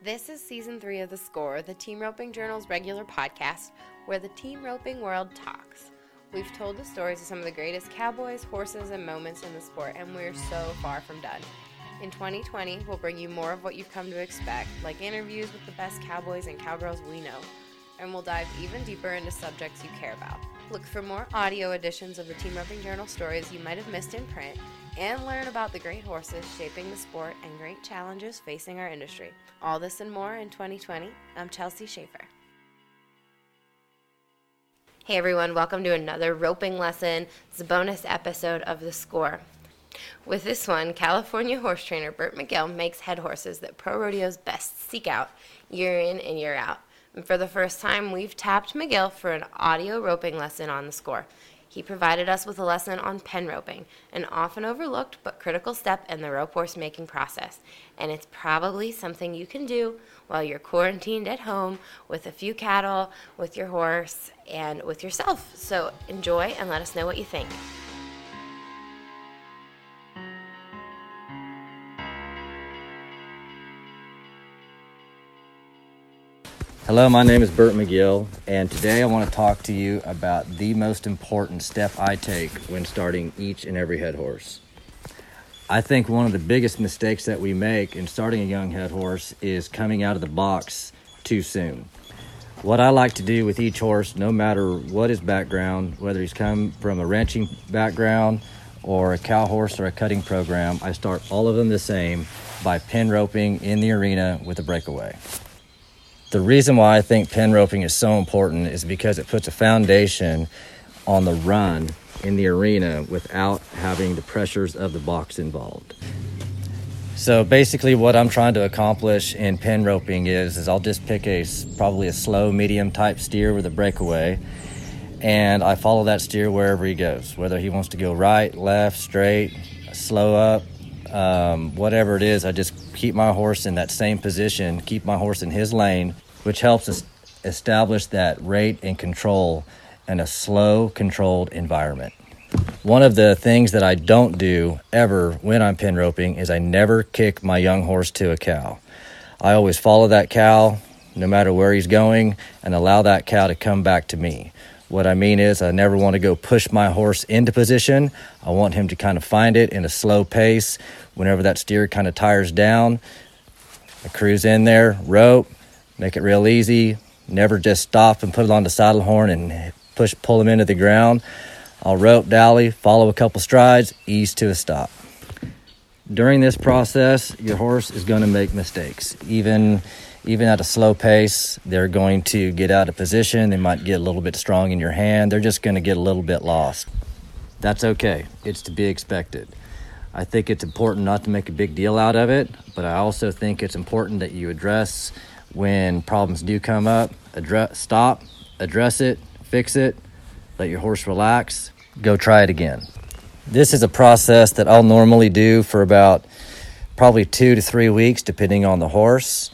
This is season three of The Score, the Team Roping Journal's regular podcast where the team roping world talks. We've told the stories of some of the greatest cowboys, horses, and moments in the sport, and we're so far from done. In 2020, we'll bring you more of what you've come to expect, like interviews with the best cowboys and cowgirls we know, and we'll dive even deeper into subjects you care about. Look for more audio editions of the Team Roping Journal stories you might have missed in print, and learn about the great horses shaping the sport and great challenges facing our industry. All this and more in 2020. I'm Chelsea Schaefer. Hey everyone, welcome to another roping lesson. It's a bonus episode of The Score. With this one, California horse trainer Bert McGill makes head horses that ProRodeo's best seek out year in and year out. And for the first time, we've tapped McGill for an audio roping lesson on the score. He provided us with a lesson on pen roping, an often overlooked but critical step in the rope horse making process. And it's probably something you can do while you're quarantined at home with a few cattle, with your horse, and with yourself. So enjoy and let us know what you think. Hello, my name is Bert McGill, and today I want to talk to you about the most important step I take when starting each and every head horse. I think one of the biggest mistakes that we make in starting a young head horse is coming out of the box too soon. What I like to do with each horse, no matter what his background, whether he's come from a ranching background or a cow horse or a cutting program, I start all of them the same by pen roping in the arena with a breakaway. The reason why I think pen roping is so important is because it puts a foundation on the run in the arena without having the pressures of the box involved. So basically, what I'm trying to accomplish in pen roping is, is I'll just pick a probably a slow, medium type steer with a breakaway, and I follow that steer wherever he goes, whether he wants to go right, left, straight, slow up, um, whatever it is. I just keep my horse in that same position, keep my horse in his lane, which helps us establish that rate and control in a slow, controlled environment. One of the things that I don't do ever when I'm pen roping is I never kick my young horse to a cow. I always follow that cow no matter where he's going and allow that cow to come back to me. What I mean is, I never want to go push my horse into position. I want him to kind of find it in a slow pace. Whenever that steer kind of tires down, I cruise in there, rope, make it real easy. Never just stop and put it on the saddle horn and push, pull him into the ground. I'll rope dally, follow a couple strides, ease to a stop. During this process, your horse is going to make mistakes. Even even at a slow pace, they're going to get out of position. They might get a little bit strong in your hand. They're just going to get a little bit lost. That's okay. It's to be expected. I think it's important not to make a big deal out of it, but I also think it's important that you address when problems do come up, address, stop, address it, fix it, let your horse relax, go try it again. This is a process that I'll normally do for about probably two to three weeks, depending on the horse.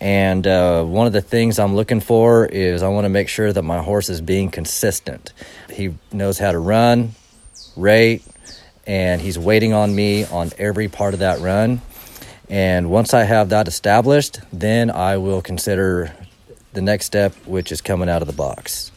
And uh, one of the things I'm looking for is I want to make sure that my horse is being consistent. He knows how to run, rate, and he's waiting on me on every part of that run. And once I have that established, then I will consider the next step, which is coming out of the box.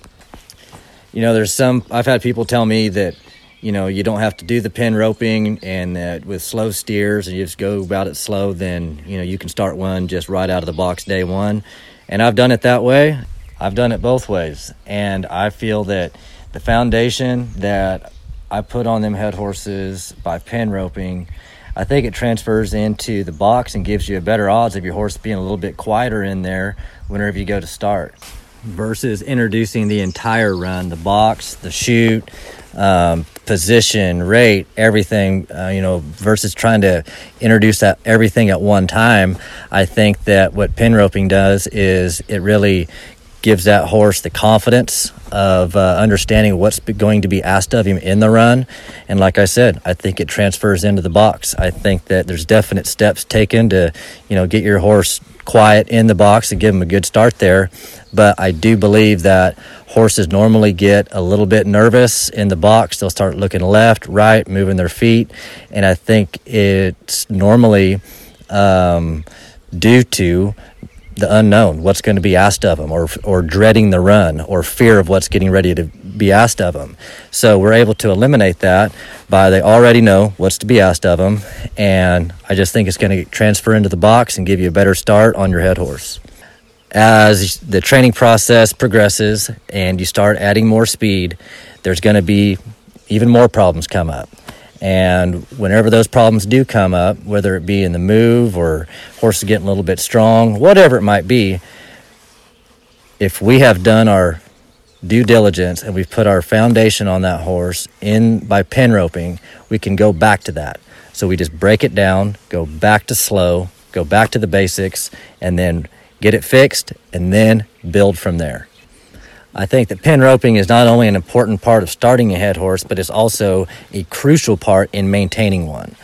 You know, there's some, I've had people tell me that, you know, you don't have to do the pen roping and with slow steers and you just go about it slow, then, you know, you can start one just right out of the box day one. And I've done it that way. I've done it both ways. And I feel that the foundation that I put on them head horses by pen roping I think it transfers into the box and gives you a better odds of your horse being a little bit quieter in there whenever you go to start versus introducing the entire run the box, the chute um, position, rate, everything, uh, you know, versus trying to introduce that everything at one time. I think that what pen roping does is it really gives that horse the confidence of uh, understanding what's going to be asked of him in the run. And like I said, I think it transfers into the box. I think that there's definite steps taken to, you know, get your horse quiet in the box and give him a good start there. But I do believe that horses normally get a little bit nervous in the box. They'll start looking left, right, moving their feet. And I think it's normally, um, due to the unknown, what's going to be asked of them, or or dreading the run, or fear of what's getting ready to be asked of them. So we're able to eliminate that by they already know what's to be asked of them, and I just think it's going to transfer into the box and give you a better start on your head horse. As the training process progresses and you start adding more speed, there's going to be even more problems come up. And whenever those problems do come up, whether it be in the move or horse is getting a little bit strong, whatever it might be, if we have done our due diligence and we've put our foundation on that horse in by pen roping, we can go back to that. So we just break it down, go back to slow, go back to the basics, and then get it fixed, and then build from there. I think that pen roping is not only an important part of starting a head horse, but it's also a crucial part in maintaining one.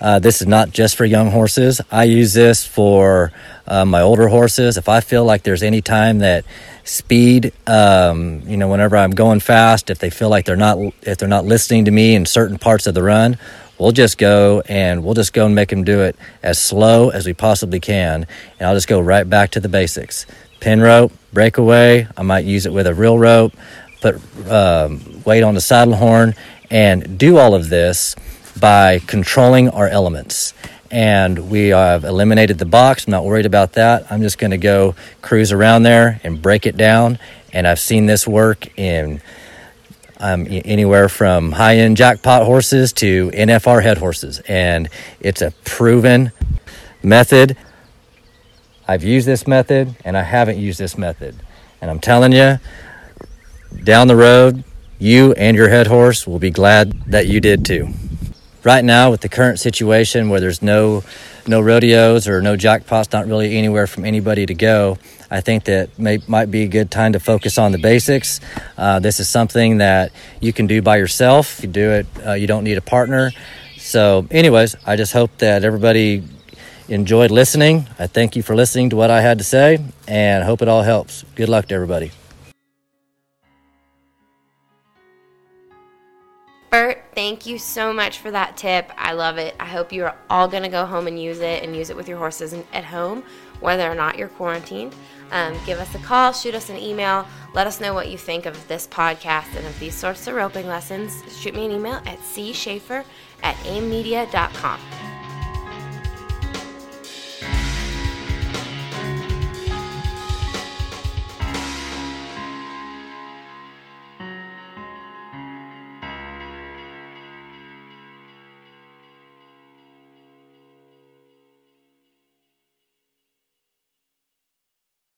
Uh, this is not just for young horses. I use this for uh, my older horses. If I feel like there's any time that speed, um, you know, whenever I'm going fast, if they feel like they're not if they're not listening to me in certain parts of the run, we'll just go and we'll just go and make them do it as slow as we possibly can, and I'll just go right back to the basics pen rope, breakaway. I might use it with a real rope, put um, weight on the saddle horn, and do all of this by controlling our elements. And we have eliminated the box. I'm not worried about that. I'm just going to go cruise around there and break it down. And I've seen this work in um, anywhere from high end jackpot horses to NFR head horses. And it's a proven method I've used this method and I haven't used this method. And I'm telling you, down the road, you and your head horse will be glad that you did too. Right now, with the current situation where there's no no rodeos or no jackpots, not really anywhere from anybody to go, I think that may, might be a good time to focus on the basics. Uh, this is something that you can do by yourself. You do it. Uh, you don't need a partner. So, anyways, I just hope that everybody enjoyed listening. I thank you for listening to what I had to say and hope it all helps. Good luck to everybody. Bert, thank you so much for that tip. I love it. I hope you're all going to go home and use it and use it with your horses at home, whether or not you're quarantined. Um, give us a call, shoot us an email, let us know what you think of this podcast and of these sorts of roping lessons. Shoot me an email at cschaefer at aimmedia.com.